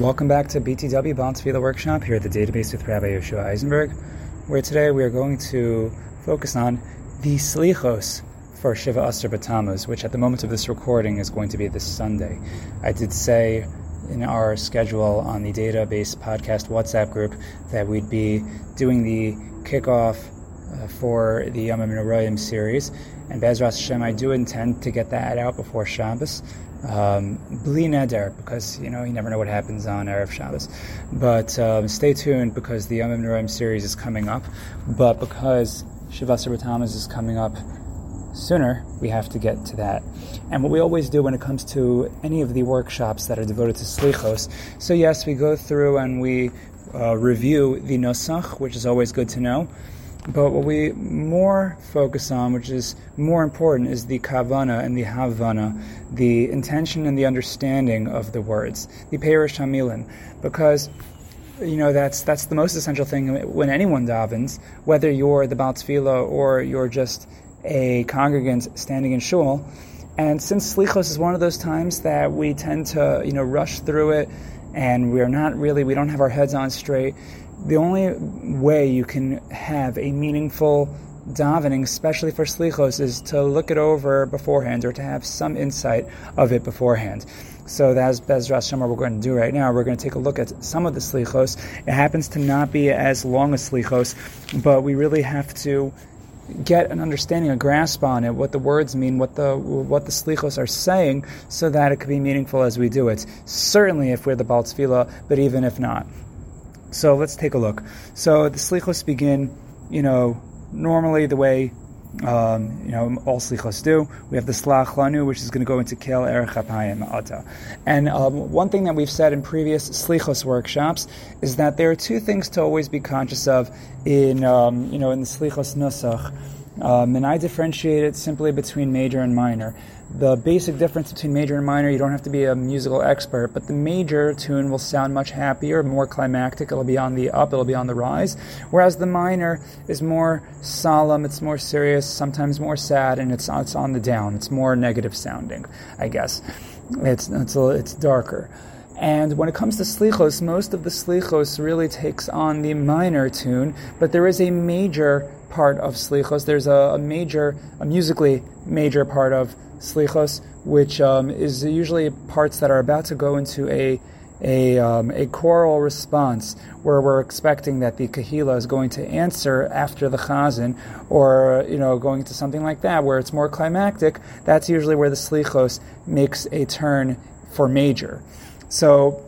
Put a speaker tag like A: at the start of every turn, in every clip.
A: Welcome back to BTW Ba'al Tefillah Workshop here at the database with Rabbi Yoshua Eisenberg, where today we are going to focus on the Slichos for Shiva Asar B'Tammuz, which at the moment of this recording is going to be this Sunday. I did say in our schedule on the database podcast WhatsApp group that we'd be doing the kickoff uh, for the Yom Noraim series, and Bezras Hashem, I do intend to get that out before Shabbos um, Bli Neder, because you know you never know what happens on Erev Shabbos. But um, stay tuned because the Yom Noraim series is coming up. But because Shavasar B'Tammuz is coming up sooner, we have to get to that. And what we always do when it comes to any of the workshops that are devoted to Slichos, so yes, we go through and we uh, review the Nosach, which is always good to know. But what we more focus on, which is more important, is the kavana and the havana, the intention and the understanding of the words, the perish hamilin, because you know that's that's the most essential thing when anyone davens, whether you're the Baal or you're just a congregant standing in shul. And since slichos is one of those times that we tend to you know rush through it, and we're not really we don't have our heads on straight the only way you can have a meaningful davening, especially for slichos, is to look it over beforehand or to have some insight of it beforehand. So that's Bezras Hashem, what we're going to do right now. We're going to take a look at some of the slichos. It happens to not be as long as slichos, but we really have to get an understanding, a grasp on it, what the words mean, what the what the slichos are saying, so that it could be meaningful as we do it. Certainly, if we're the Baal but even if not. So let's take a look. So the slichos begin, you know, normally the way um, you know, all slichos do. We have the slach lanu, which is going to go into kel erech apayim ata. And um, one thing that we've said in previous slichos workshops is that there are two things to always be conscious of in, um, you know, in the slichos nusach. Um, and I differentiate it simply between major and minor. The basic difference between major and minor, you don't have to be a musical expert, but the major tune will sound much happier, more climactic, it'll be on the up, it'll be on the rise, whereas the minor is more solemn, it's more serious, sometimes more sad, and it's, it's on the down, it's more negative sounding, I guess. It's, it's, it's darker. And when it comes to slichos, most of the slichos really takes on the minor tune, but there is a major part of slichos. There's a, a major, a musically major part of slichos, which um, is usually parts that are about to go into a a, um, a choral response where we're expecting that the kahila is going to answer after the chazan, or you know, going to something like that where it's more climactic. That's usually where the slichos makes a turn for major. So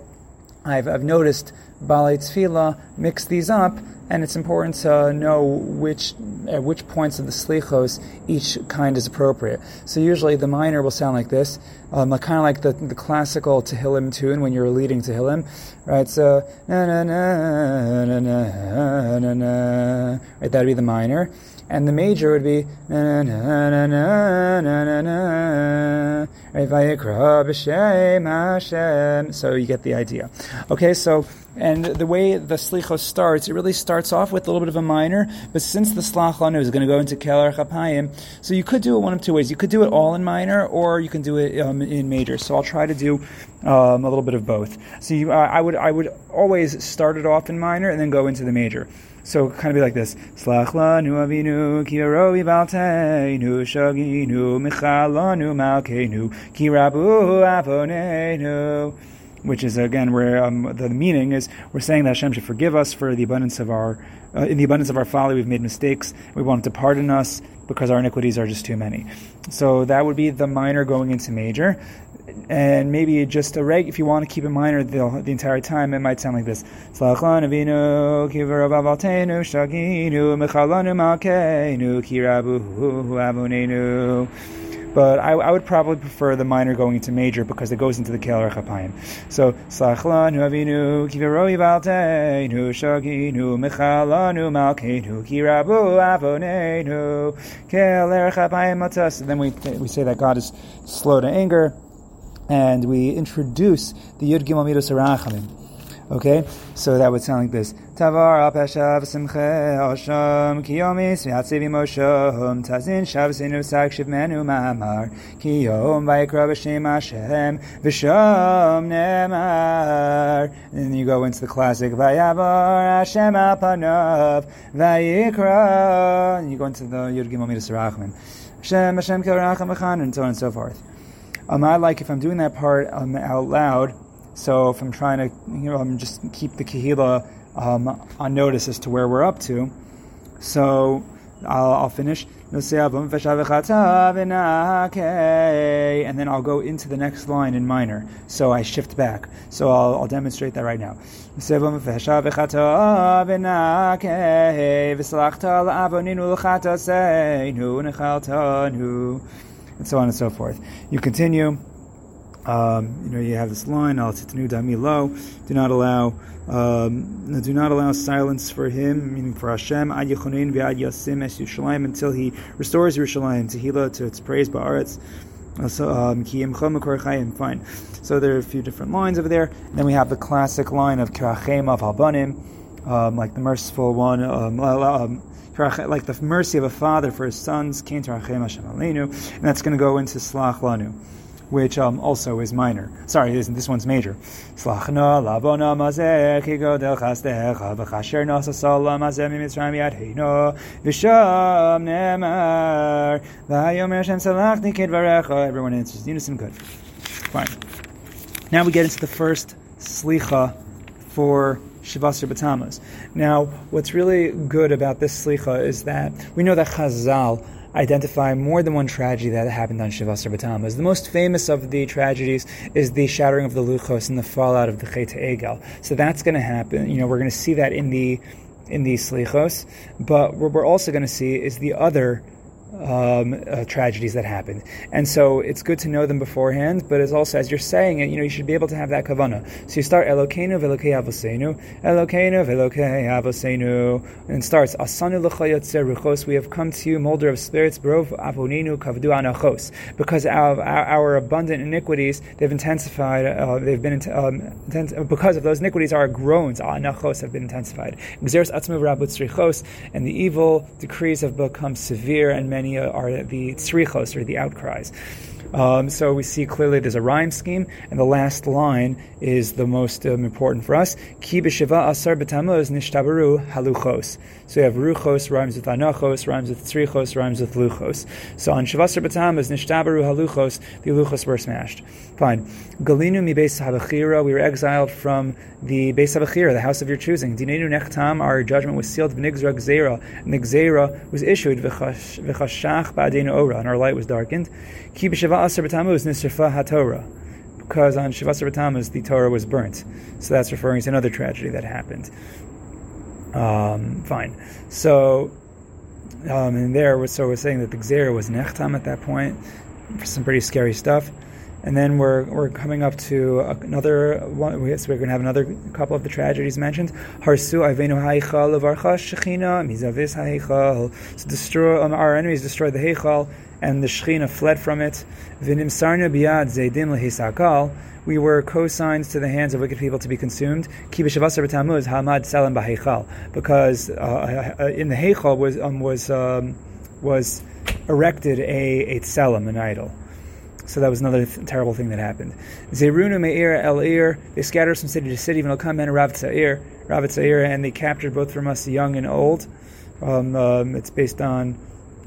A: I've, I've noticed Balei mix these up, and it's important to know which at which points of the slichos each kind is appropriate. So usually the minor will sound like this, um, kind of like the, the classical Tehillim tune when you're leading Tehillim, right? So na na na na na na na, right? That'd be the minor, and the major would be na na na na na na na. So you get the idea. Okay, so and the way the slichos starts, it really starts off with a little bit of a minor, but since the slach is going to go into keler chapayim, so you could do it one of two ways. You could do it all in minor, or you can do it um, in major. So I'll try to do um, a little bit of both. So you, uh, I would I would always start it off in minor and then go into the major. So kind of be like this: Slach lanu avinu ki balteinu shaginu michalanu malkeinu ki rabu avonenu which is again where um, the meaning is we're saying that Hashem should forgive us for the abundance of our uh, in the abundance of our folly we've made mistakes. We want Him to pardon us because our iniquities are just too many. So that would be the minor going into major, and maybe just a reg. If you want to keep it minor the, the entire time, it might sound like this: but I, I, would probably prefer the minor going into major because it goes into the keler chapayim. So avinu valteinu shaginu mechalanu malkeinu kirabu avonenu keler chapayim matas. Then we we say that God is slow to anger, and we introduce the yud gimel midos Okay, so that would sound like this. Tavar apeshav simche osham kiyomis v'atzivi moshom tazin shavzinu sakshiv menu mamar kiyom vayikra b'shem Hashem v'shom nemar. And then you go into the classic vayavar Hashem al panav vayikra. And you go into the Yud Gimel Midas Rachman. Hashem Hashem Kiracham and so on and so forth. Um, I like if I'm doing that part um, out loud so if I'm trying to, you know, I'm just keep the kahila um, on notice as to where we're up to. So I'll, I'll finish. And then I'll go into the next line in minor. So I shift back. So I'll, I'll demonstrate that right now. And so on and so forth. You continue. Um, you know, you have this line, Al titnu dami lo, do not allow, um, do not allow silence for him, meaning for Hashem, ad yasim es Yerushalayim, until he restores Yerushalayim, tehillah, to its praise, ba'aretz, so, um, fine. So there are a few different lines over there. And then we have the classic line of kirachem of halbanim, um, like the merciful one, um, um like the mercy of a father for his sons, and that's going to go into slach lanu which um, also is minor. Sorry, this one's major. Everyone answers unison. Good. Fine. Now we get into the first slicha for Shivasar Batamas. Now, what's really good about this slicha is that we know that Chazal identify more than one tragedy that happened on Shivasar B'Tammuz. The most famous of the tragedies is the shattering of the Luchos and the fallout of the Chet Egel. So that's going to happen. You know, we're going to see that in the in the Slichos, but what we're also going to see is the other um, uh, tragedies that happened. And so it's good to know them beforehand, but it's also, as you're saying it, you know, you should be able to have that kavana. So you start Elokeinu v'Elokei Avosenu, Elokeinu v'Elokei Avosenu, and starts Asanu l'chayotzer ruchos, we have come to you, molder of spirits, brov avoninu kavdu anachos, because our, our, our, abundant iniquities, they've intensified, uh, they've been, um, intens- because of those iniquities, our groans, anachos, have been intensified. And the evil decrees have become severe and many are the tzrichos, or the outcries. Um, so we see clearly there's a rhyme scheme, and the last line is the most um, important for us. Ki b'shiva asar b'tamuz nishtabaru haluchos. So you have ruchos rhymes with anachos, rhymes with tzrichos, rhymes with luchos. So on Shavasar B'Tamuz, nishtabaru haluchos, the luchos were smashed. Fine. Galinu mi beis habachira, we were exiled from the beis habachira, the house of your choosing. Dinenu nechtam, our judgment was sealed. V'nigzra gzera, and the was issued. V'chashach ba'adenu ora, and our light was darkened. Ki b'shiva asar b'tamuz nisrafa haTorah because on Shavasar B'Tamuz the Torah was burnt. So that's referring to another tragedy that happened. Um, fine. So, um, and there, so we're saying that the Gzera was Nechtam at that point, some pretty scary stuff. And then we're, we're coming up to another one. So we're going to have another couple of the tragedies mentioned. Harsu Avenu Haichal of Shechina Mizavis Haichal. So destroy um, our enemies destroyed the Heichal, and the Shechina fled from it. Zaydim Lehisakal we were co-signs to the hands of wicked people to be consumed. Because uh, uh, in the Heichal was um, was um, was erected a, a tselem, an idol. So that was another th- terrible thing that happened. Zerunu Meir El Ir, they scattered from city to city, even come and Rav Tzair, Rav Tzair, and they captured both from us young and old. Um, um, it's based on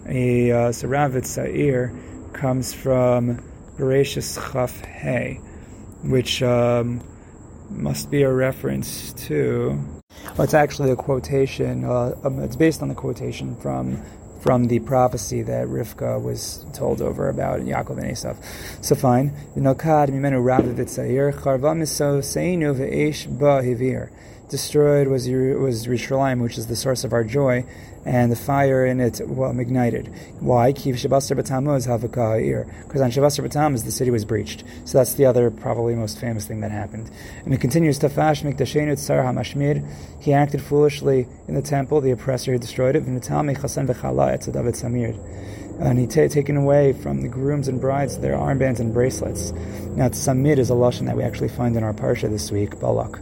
A: a uh, so Rav Tzair comes from Bereshis Chaf Hey which um, must be a reference to. Well, it's actually a quotation. Uh, um, it's based on the quotation from from the prophecy that Rivka was told over about Yaakov and Esav. So fine. Destroyed was was Yerushalayim, which is the source of our joy, and the fire in it well, ignited. Why? Because on Shabasar B'Tammuz the city was breached. So that's the other probably most famous thing that happened. And it continues, Tafash Mikdashenu Tsar HaMashmir. He acted foolishly in the temple, the oppressor who destroyed it. And he t- taken away from the grooms and brides their armbands and bracelets. Now, Tsamid is a lashon that we actually find in our parsha this week, Balak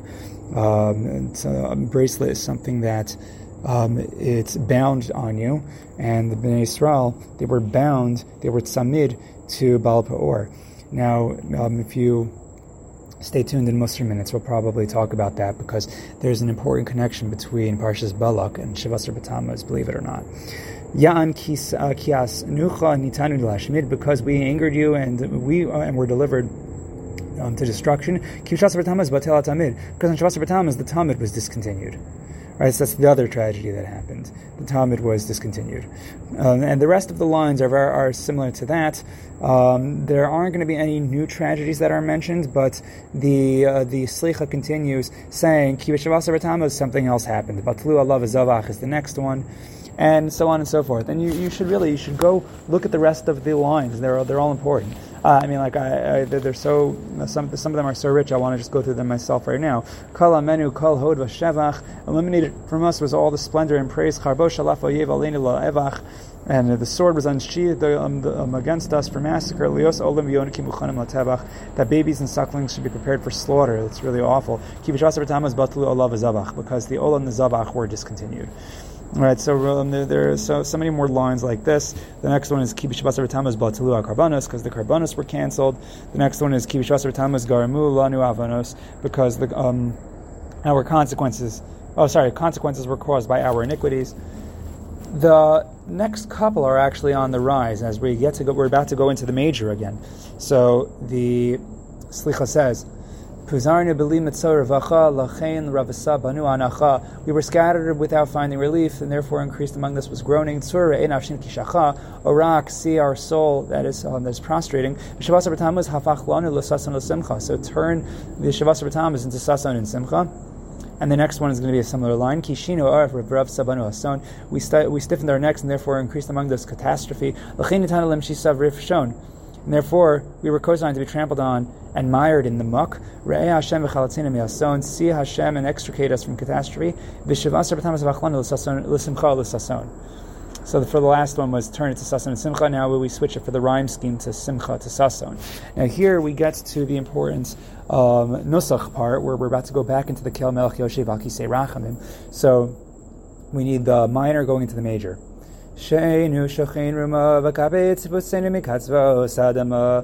A: Um, a bracelet is something that um, it's bound on you, and the Bnei Israel they were bound, they were tzamid to Baal Peor. Now, um, if you stay tuned in Musar minutes, we'll probably talk about that because there's an important connection between Parshas Balak and Shavasar Batamas, believe it or not. Ya'an uh, kias nucha nitanu lashmid because we angered you and we uh, and were delivered um, to destruction. Because on Shavasar Batamas, the Talmud was discontinued. Right, so that's the other tragedy that happened. The Talmud was discontinued. Um, and the rest of the lines are, are similar to that. Um, there aren't going to be any new tragedies that are mentioned, but the uh, the Slicha continues saying, Ki something else happened. Batlu Allah Zavach is the next one and so on and so forth. And you, you should really you should go look at the rest of the lines. They're they're all important. Uh, I mean, like I, I, they're so some some of them are so rich. I want to just go through them myself right now. Kol menu kol hod v'shevach. Eliminated from us was all the splendor and praise. Charbo shalaf evach. And the sword was unsheathed um, um, against us for massacre. That babies and sucklings should be prepared for slaughter. That's really awful. Because the Olam and the Zabach were discontinued. All right, so um, there, there, are so, so many more lines like this. The next one is Kibish Basar Tamas Batalu Karbanos because the Karbanos were canceled. The next one is Kibish Basar Tamas Garamu Lanu Avanos because the um, our consequences. Oh, sorry, consequences were caused by our iniquities. The next couple are actually on the rise as we get to go. We're about to go into the major again. So the Slicha says. We were scattered without finding relief, and therefore increased among us was groaning. Orak, see our soul that is um, that is prostrating. So turn the Shavas into Sasan and Simcha. And the next one is going to be a similar line. Kishino Rav Sabanu. We we stiffened our necks and therefore increased among us catastrophe. And therefore, we were co-signed to be trampled on and mired in the muck. Re'eh Hashem v'chalatzina mi'ason. See Hashem and extricate us from catastrophe. V'shivasar b'tamas v'achlanu l'simcha l'sason. So for the last one was turn it to Sason and Simcha. Now we switch it for the rhyme scheme to Simcha to Sason. Now here we get to the important um, Nusach part where we're about to go back into the Kel Melech Yoshev Al Rachamim. So we need the minor going into the major. Ruma sadama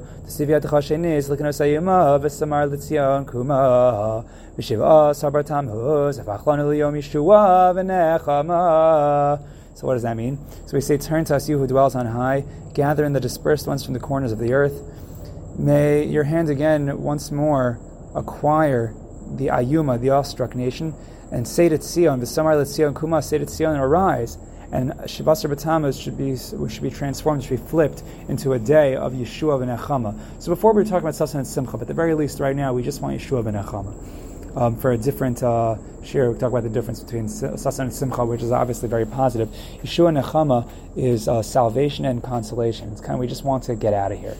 A: kuma So what does that mean? So we say, Turn to us, you who dwells on high, gather in the dispersed ones from the corners of the earth. May your hand again once more acquire the Ayuma, the awestruck nation, and say to Tzion, V'samar l'tzion kuma, say to Tzion, arise, and Shabasar Batamas should be should be transformed, should be flipped into a day of Yeshua ben v'Nechama. So before we were talking about Sasan and Simcha, but at the very least, right now we just want Yeshua v'Nechama. Um, for a different uh, share, we talk about the difference between Sasan and Simcha, which is obviously very positive. Yeshua Nechama is uh, salvation and consolation. It's kind of we just want to get out of here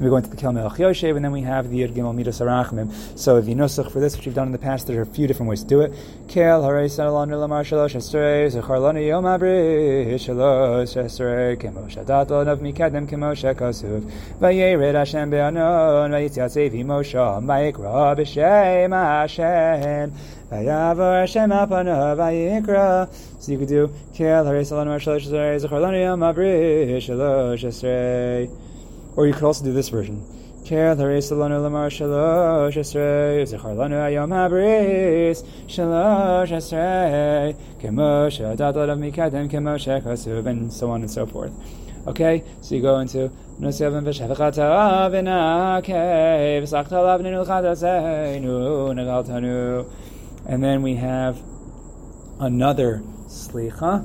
A: we go into the Kel Melech Yoshev, and then we have the Yud Gimel Midas Arachmim. So the Nusach for this, which we've done in the past, there are a few different ways to do it. Kel Harei Shalosh Esrei Zechar Lani Yom Abri Shalosh Esrei Kemo Shadat Mikadem Kemo Vayered Hashem Be'anon Vayikra B'Shem Hashem Hashem Vayikra So you could do Kel Harei Shalosh Esrei Zechar Lani Yom Abri Shalosh Esrei or you could also do this version. And so on and so forth. Okay, so you go into and then we have another slicha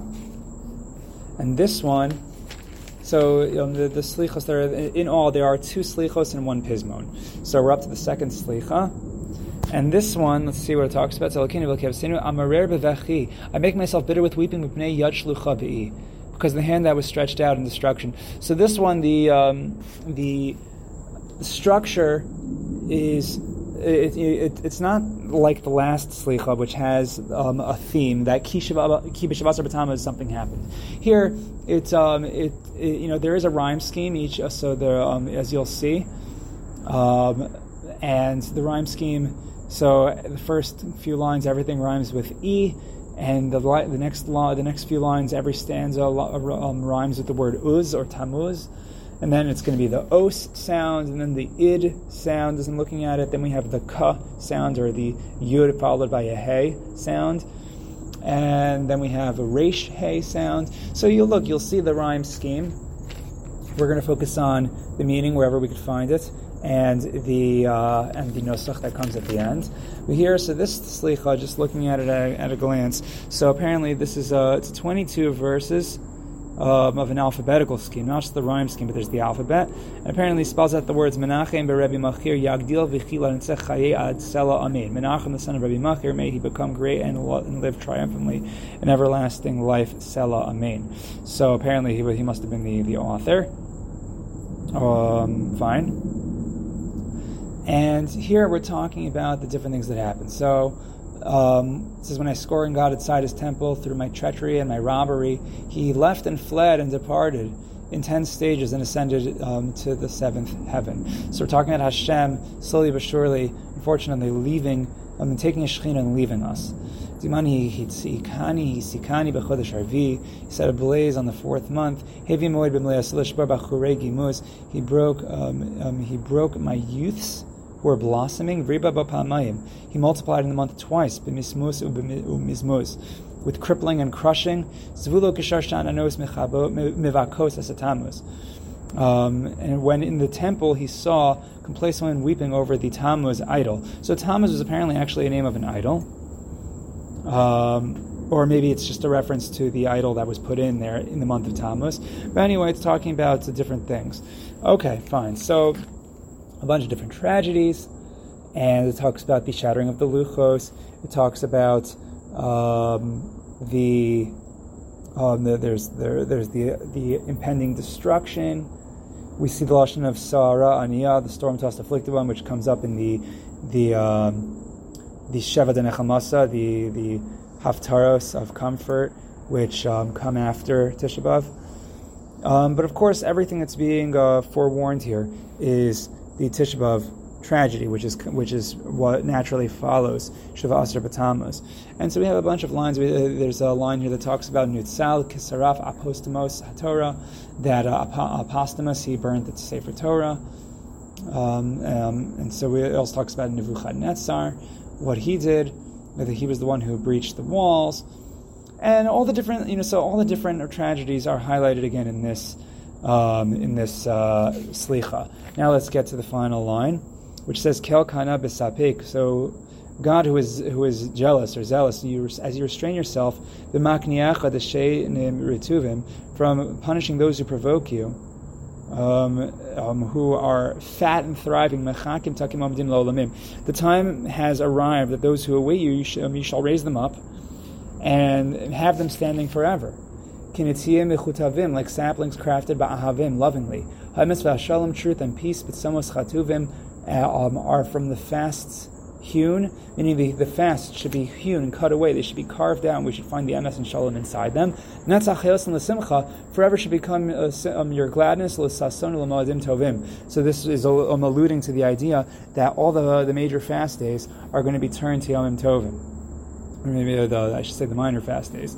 A: and this one so um, the, the slichos, there in all there are two slichos and one pismon. So we're up to the second slicha. And this one, let's see what it talks about. I make myself bitter with weeping because the hand that was stretched out in destruction. So this one, the um, the structure is it, it, it's not like the last slicha, which has um, a theme that kibishavasar batama is something happened. Here, it's um, it, it, you know there is a rhyme scheme each, uh, so there um, as you'll see, um, and the rhyme scheme So the first few lines, everything rhymes with E, and the, the next the next few lines, every stanza um, rhymes with the word uz or tamuz, and then it's going to be the os sound, and then the id sound as I'm looking at it. Then we have the ka sound or the yud followed by a hey sound, and then we have a resh hey sound. So you'll look, you'll see the rhyme scheme. We're going to focus on the meaning wherever we could find it and the uh, and the nosach that comes at the end. We hear so this slicha, just looking at it at, at a glance. So apparently this is uh, it's 22 verses. Um, of an alphabetical scheme, not just the rhyme scheme, but there's the alphabet. And apparently spells out the words Menachem beRebbi Machir Yagdil v'chila Ad Sela Amen. Menachem, the son of Rabbi Machir, may he become great and, and live triumphantly in everlasting life. Sela Amen. So apparently he, he must have been the, the author. Um, fine. And here we're talking about the different things that happen. So, um, this is when I scored God inside his temple through my treachery and my robbery. He left and fled and departed in ten stages and ascended um, to the seventh heaven. So we're talking about Hashem slowly but surely, unfortunately, leaving, um, and taking a shechina and leaving us. He set a blaze on the fourth month. He broke, um, um, he broke my youths who are blossoming. He multiplied in the month twice, with crippling and crushing. Um, and when in the temple he saw complacent women weeping over the Tammuz idol. So Tammuz was apparently actually a name of an idol. Um, or maybe it's just a reference to the idol that was put in there in the month of Tammuz. But anyway, it's talking about different things. Okay, fine. So a bunch of different tragedies, and it talks about the shattering of the luchos. It talks about um, the, um, the, there's there, there's the the impending destruction. We see the lashon of Sara Aniyah, the storm-tossed afflicted one, which comes up in the the um, the Sheva Denechamasa, the the Haftaros of comfort, which um, come after Tisha B'av. Um, but of course, everything that's being uh, forewarned here is the Tisha B'av tragedy, which is which is what naturally follows Shiva Asr B'Tammuz. And so we have a bunch of lines. Uh, there's a line here that talks about Nutzal Kisaraf Apostamos HaTorah, that uh, he burned the Sefer Torah. Um, um, and so we, it also talks about Nebuchadnezzar, what he did, that he was the one who breached the walls. And all the different, you know, so all the different tragedies are highlighted again in this um, in this uh, slicha. Now let's get to the final line, which says Kel kana besapik. So God, who is who is jealous or zealous, you, as you restrain yourself, the makniacha the rituvim from punishing those who provoke you, um, um, who are fat and thriving. The time has arrived that those who await you, you, sh- um, you shall raise them up and have them standing forever like saplings crafted by ahavim, lovingly. Hamis shalom, truth and peace, but samos chatuvim uh, um, are from the fasts hewn, meaning the, the fasts should be hewn and cut away. They should be carved out. We should find the emes and shalom inside them. Netzach and l'simcha forever should become uh, um, your gladness l'sason l'moadim tovim. So this is um, alluding to the idea that all the the major fast days are going to be turned to yomim tovim Or maybe the, I should say the minor fast days,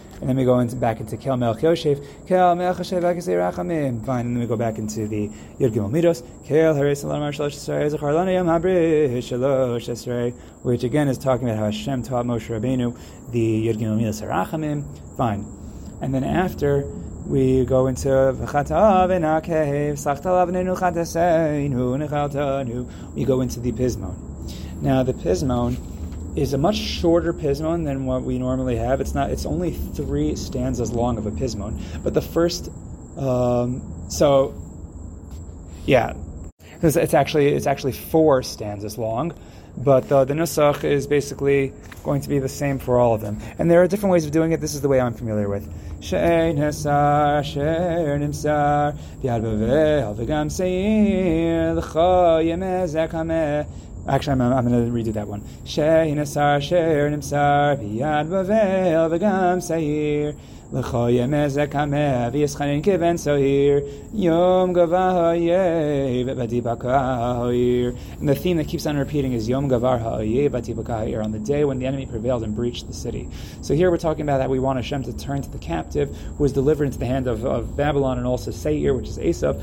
A: and then we go into, back into Kel Melch Yoshev, Kel Melch Yoshev Akasei Rachamim. Fine, and then we go back into the Yud Gimel Midos, Kel Harei Salam Mar Shalosh Esrei, Zechar Lana Yom Habri Shalosh Esrei, which again is talking about how Hashem taught Moshe Rabbeinu the Yud Gimel Midos. Fine. And then after, we go into V'chatav. We go into the Pismon. Now, the Pismon is a much shorter pismon than what we normally have. It's not. It's only three stanzas long of a pismon, but the first. Um, so, yeah, it's, it's, actually it's actually four stanzas long, but the, the nusach is basically going to be the same for all of them. And there are different ways of doing it. This is the way I'm familiar with. Shein. Actually, I'm, I'm going to redo that one. Shein asar sher nimsar biyad bavel v'gam seir And the theme that keeps on repeating is yom gavar ha'oyev v'badi ha'oyer, on the day when the enemy prevailed and breached the city. So here we're talking about that we want Hashem to turn to the captive who was delivered into the hand of, of Babylon and also Seir, which is Esav.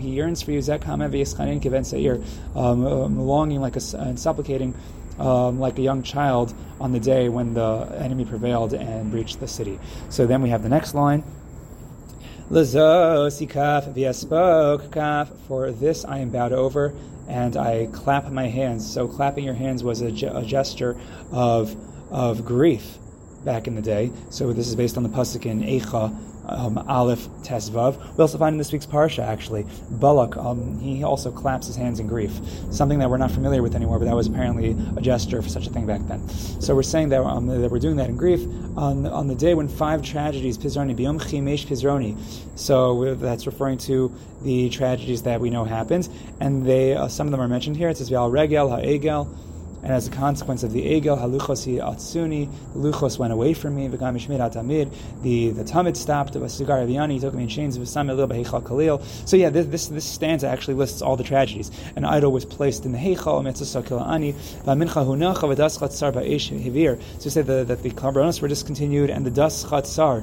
A: He yearns for you kiven. Um, um, longing like a, and supplicating um, like a young child on the day when the enemy prevailed and breached the city. So then we have the next line. For this I am bowed over and I clap my hands. So clapping your hands was a, a gesture of of grief back in the day. So this is based on the pasuk in Eicha, um, Aleph Tesvav. We also find in this week's parsha actually Balak. Um, he also claps his hands in grief, something that we're not familiar with anymore, but that was apparently a gesture for such a thing back then. So we're saying that, um, that we're doing that in grief on on the day when five tragedies Pizroni Biyom Chimesh Pizroni. So that's referring to the tragedies that we know happened, and they uh, some of them are mentioned here. It says Regel Ha'egel and as a consequence of the Egel, Haluchos he Atsuni, the Luchos went away from me, V'gam Ishmir Atamid, the, the Tamid stopped, the Vasigar Aviani took me in chains, V'sam Elil B'Heichal Kalil. So yeah, this, this, this stanza actually lists all the tragedies. An idol was placed in the Heichal, Mitzvah Kila'ani, V'amincha Hunacha, V'daschat Sar Ba'esh Hivir. So say the, that the Karbanos were discontinued, and the Daschat Sar,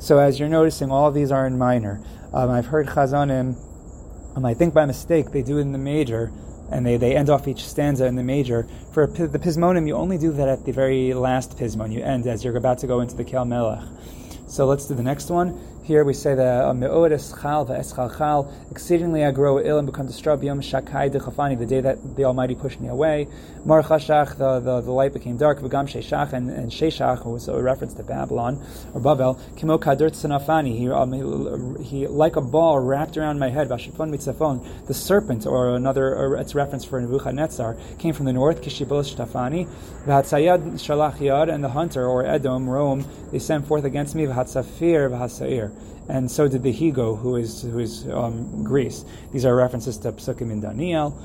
A: So as you're noticing, all of these are in minor. Um, I've heard chazanim, um, I think by mistake, they do it in the major, and they, they end off each stanza in the major. For the pismonim, you only do that at the very last pismon. You end as you're about to go into the Kel Melech. So let's do the next one. Here we say that me'od eschal v'eschal exceedingly I grow ill and become distraught b'yom shakai dechafani, the day that the Almighty pushed me away. Mar chashach, the, the, the light became dark. V'gam sheshach, and, and sheshach was a reference to Babylon or Babel. Kimo kadert sanafani, he, um, he, he, like a ball wrapped around my head. Vashifon mitzafon, the serpent, or another, or it's reference for Nebuchadnezzar, came from the north. Kishibol shtafani. V'hatzayad shalach and the hunter, or Edom, Rome, they sent forth against me. V'hatzafir v'hasair and so did the Higo, who is who is um, Greece. These are references to Psukim in Daniel,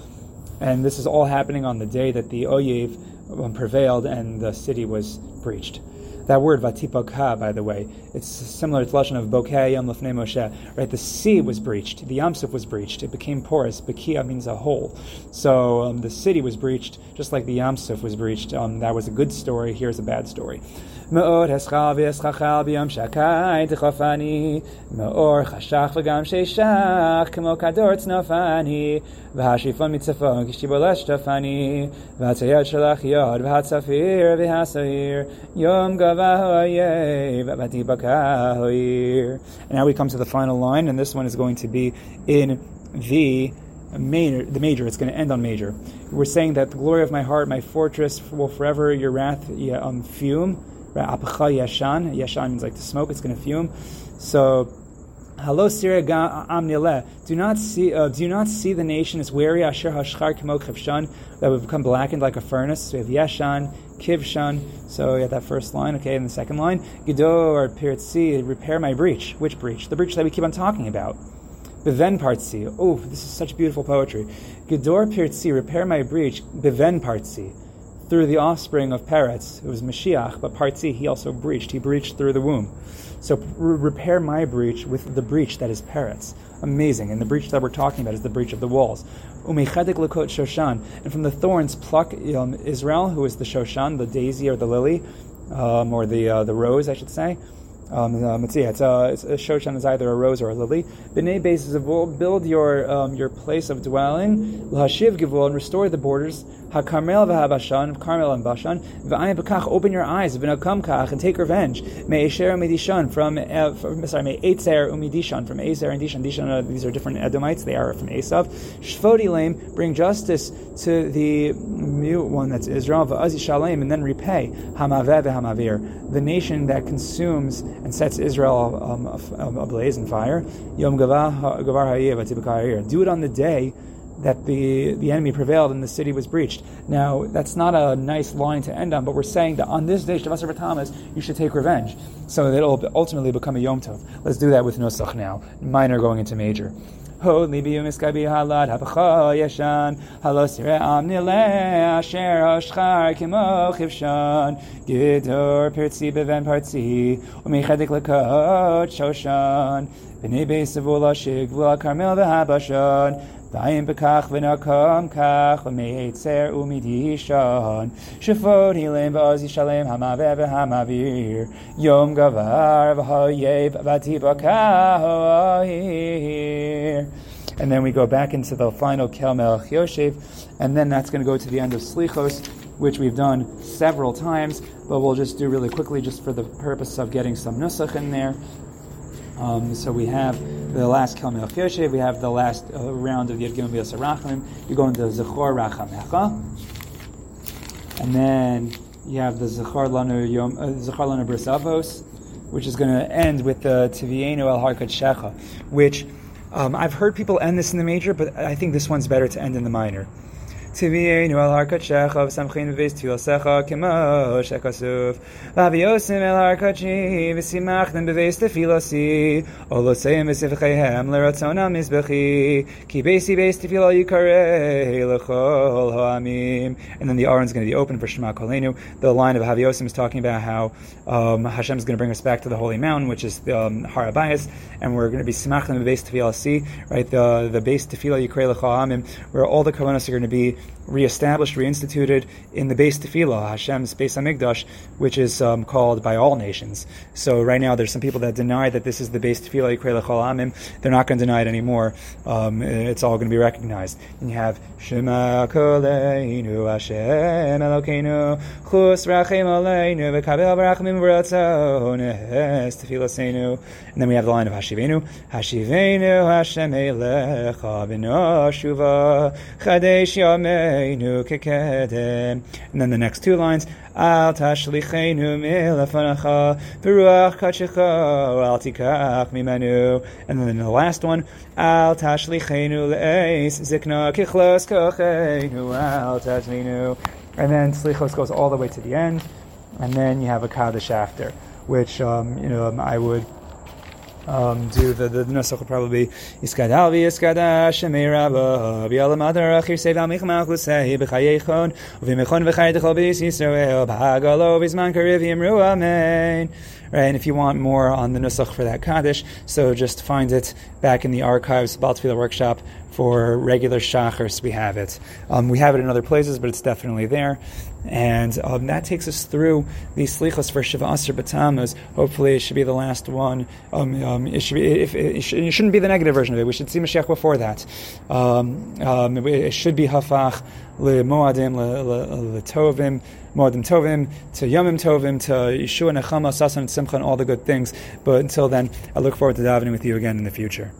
A: and this is all happening on the day that the Oyev um, prevailed and the city was breached. That word vatipokha, by the way, it's similar to the lashon of bokeh yom lefnei Moshe. Right, the sea was breached, the Yamsuf was breached, it became porous. Bekia means a hole, so um, the city was breached, just like the Yamsuf was breached. Um, that was a good story. Here's a bad story. מאוד הסחל ויסחחל ביום שקי תחופני, מאור חשך וגם שישך, כמו כדור צנופני, והשאיפון מצפון כשתיבולש תפני, והצייד שלח יוד, והצפיר והשעיר, יום גבה אויב, ותיבקע הויר. And now we come to the final line, and this one is going to be in the major, the major. It's going to end on major. We're saying that the glory of my heart, my fortress, will forever your wrath um, fume. Apacha yashan. Yashan means like to smoke. It's going to fume. So. Hello, Sirah Do not see. Uh, do not see the nation as weary. Asher hashchar kimo chivshan that would become blackened like a furnace. So we have Yeshan, kivshan. So we have that first line. Okay, and the second line, gedor piritzi, repair my breach. Which breach? The breach that we keep on talking about. Beven partzi. Oh, this is such beautiful poetry. Gedor piritzi, repair my breach. Beven partzi through the offspring of Peretz. It was Mashiach, but Partzi he also breached. He breached through the womb. So repair my breach with the breach that is Peretz. Amazing. And the breach that we're talking about is the breach of the walls. Umechadik lakot Shoshan. And from the thorns pluck um, Israel, who is the Shoshan, the daisy or the lily, um, or the uh, the rose, I should say. um, uh, it's, it's, uh, it's a shoshan is either a rose or a lily. B'nei bases of build your um, your place of dwelling. L'hashiv givul and restore the borders. HaKarmel v'habashan, Carmel and Bashan. V'ayim b'kach, open your eyes. V'nakam kach, and take revenge. May Esher umidishan from, uh, sorry, may Eitzer umidishan from Ezer and Dishan. Dishan, uh, these are different Edomites. They are from Esav. Shvodi lame, bring justice to the mute one that's Israel. V'azi shalem, and then repay. Hamaveh v'hamavir, the nation that consumes and sets Israel um, ablaze in fire. Yom gavar ha'yev Do it on the day that the, the enemy prevailed and the city was breached. Now, that's not a nice line to end on, but we're saying that on this day, Shavasar Batamas, you should take revenge, so that it'll ultimately become a Yom Tov. Let's do that with Nusach now, minor going into major. Shoshan karmel Vayim v'nakam kach v'meitzer umidishon. Hilim v'oz yishalem hamaveh v'hamavir Yom gavar v'hoyev and then we go back into the final Kel Melech Yoshev, and then that's going to go to the end of Slichos, which we've done several times, but we'll just do really quickly just for the purpose of getting some Nusach in there. Um, so we have the last Kel Melech Yoshev, we have the last uh, round of the Yad Gimel Rachim. You go into Zechor Rachamecha, and then you have the Zechor Lanu Yom uh, Lanu Brisavos, which is going to end with the Tivienu El Harkat Shecha, which um, I've heard people end this in the major, but I think this one's better to end in the minor. V'samchin v'vis tilasecha kemo shekasuf el v'sivcheihem l'ratzon al mizbechi ki l'chol and then the Aron's going to be open for Shema Kolenu. The line of Haviosim is talking about how um, Hashem is going to bring us back to the holy mountain, which is the um, Har Habayis, and we're going to be simachnem b'vis tefilasi, right? The the base tefila yikarei l'chol ha'amim, where all the kavanas are going to be reestablished, reinstituted in the base tefillah, Hashem's base Hamikdash, which is um, called by all nations. So right now, there's some people that deny that this is the base tefillah Yikrei Lechol Amim. They're not going to deny it anymore. Um, it's all going to be recognized. And you have Shema Koleinu Hashem Elokeinu Chus Rachem Aleinu V'Kabel Barachmim V'Ratzon Es And then we have the line of Hashivenu Hashivenu Hashem Elecha V'Noshuva Chadesh Yomeh and then the next two lines, Al tashlichenu milafanacha beruach kachecha al tikach mimenu. And then the last one, Al tashlichenu le'eis zikna kichlos kochenu al tazminu. And then slichos goes all the way to the end, and then you have a kaddish after, which um, you know I would um, do the the nusach will probably be iskadal v'yiskada shemei rabba v'yalam adar achir sev al michmach l'sei b'chayechon v'michon v'chayetechol b'yis b'hagalo v'zman kariv yimru amen right? And if you want more on the nusach for that kaddish, so just find it back in the archives, Ba'al Tefilah workshop for regular shachars. We have it. Um, we have it in other places, but it's definitely there. And um, that takes us through the slichos for Shiva Asr B'Tammuz. Hopefully, it should be the last one. Um, um it, should be, if, it, should, it, shouldn't be the negative version of it. We should see Mashiach before that. Um, um, it, it, should be Hafach le Moadim le Tovim. Moadim Tovim, to Yomim Tovim, to Yeshua Nechama, Sasan, Simcha, and all the good things. But until then, I look forward to davening with you again in the future.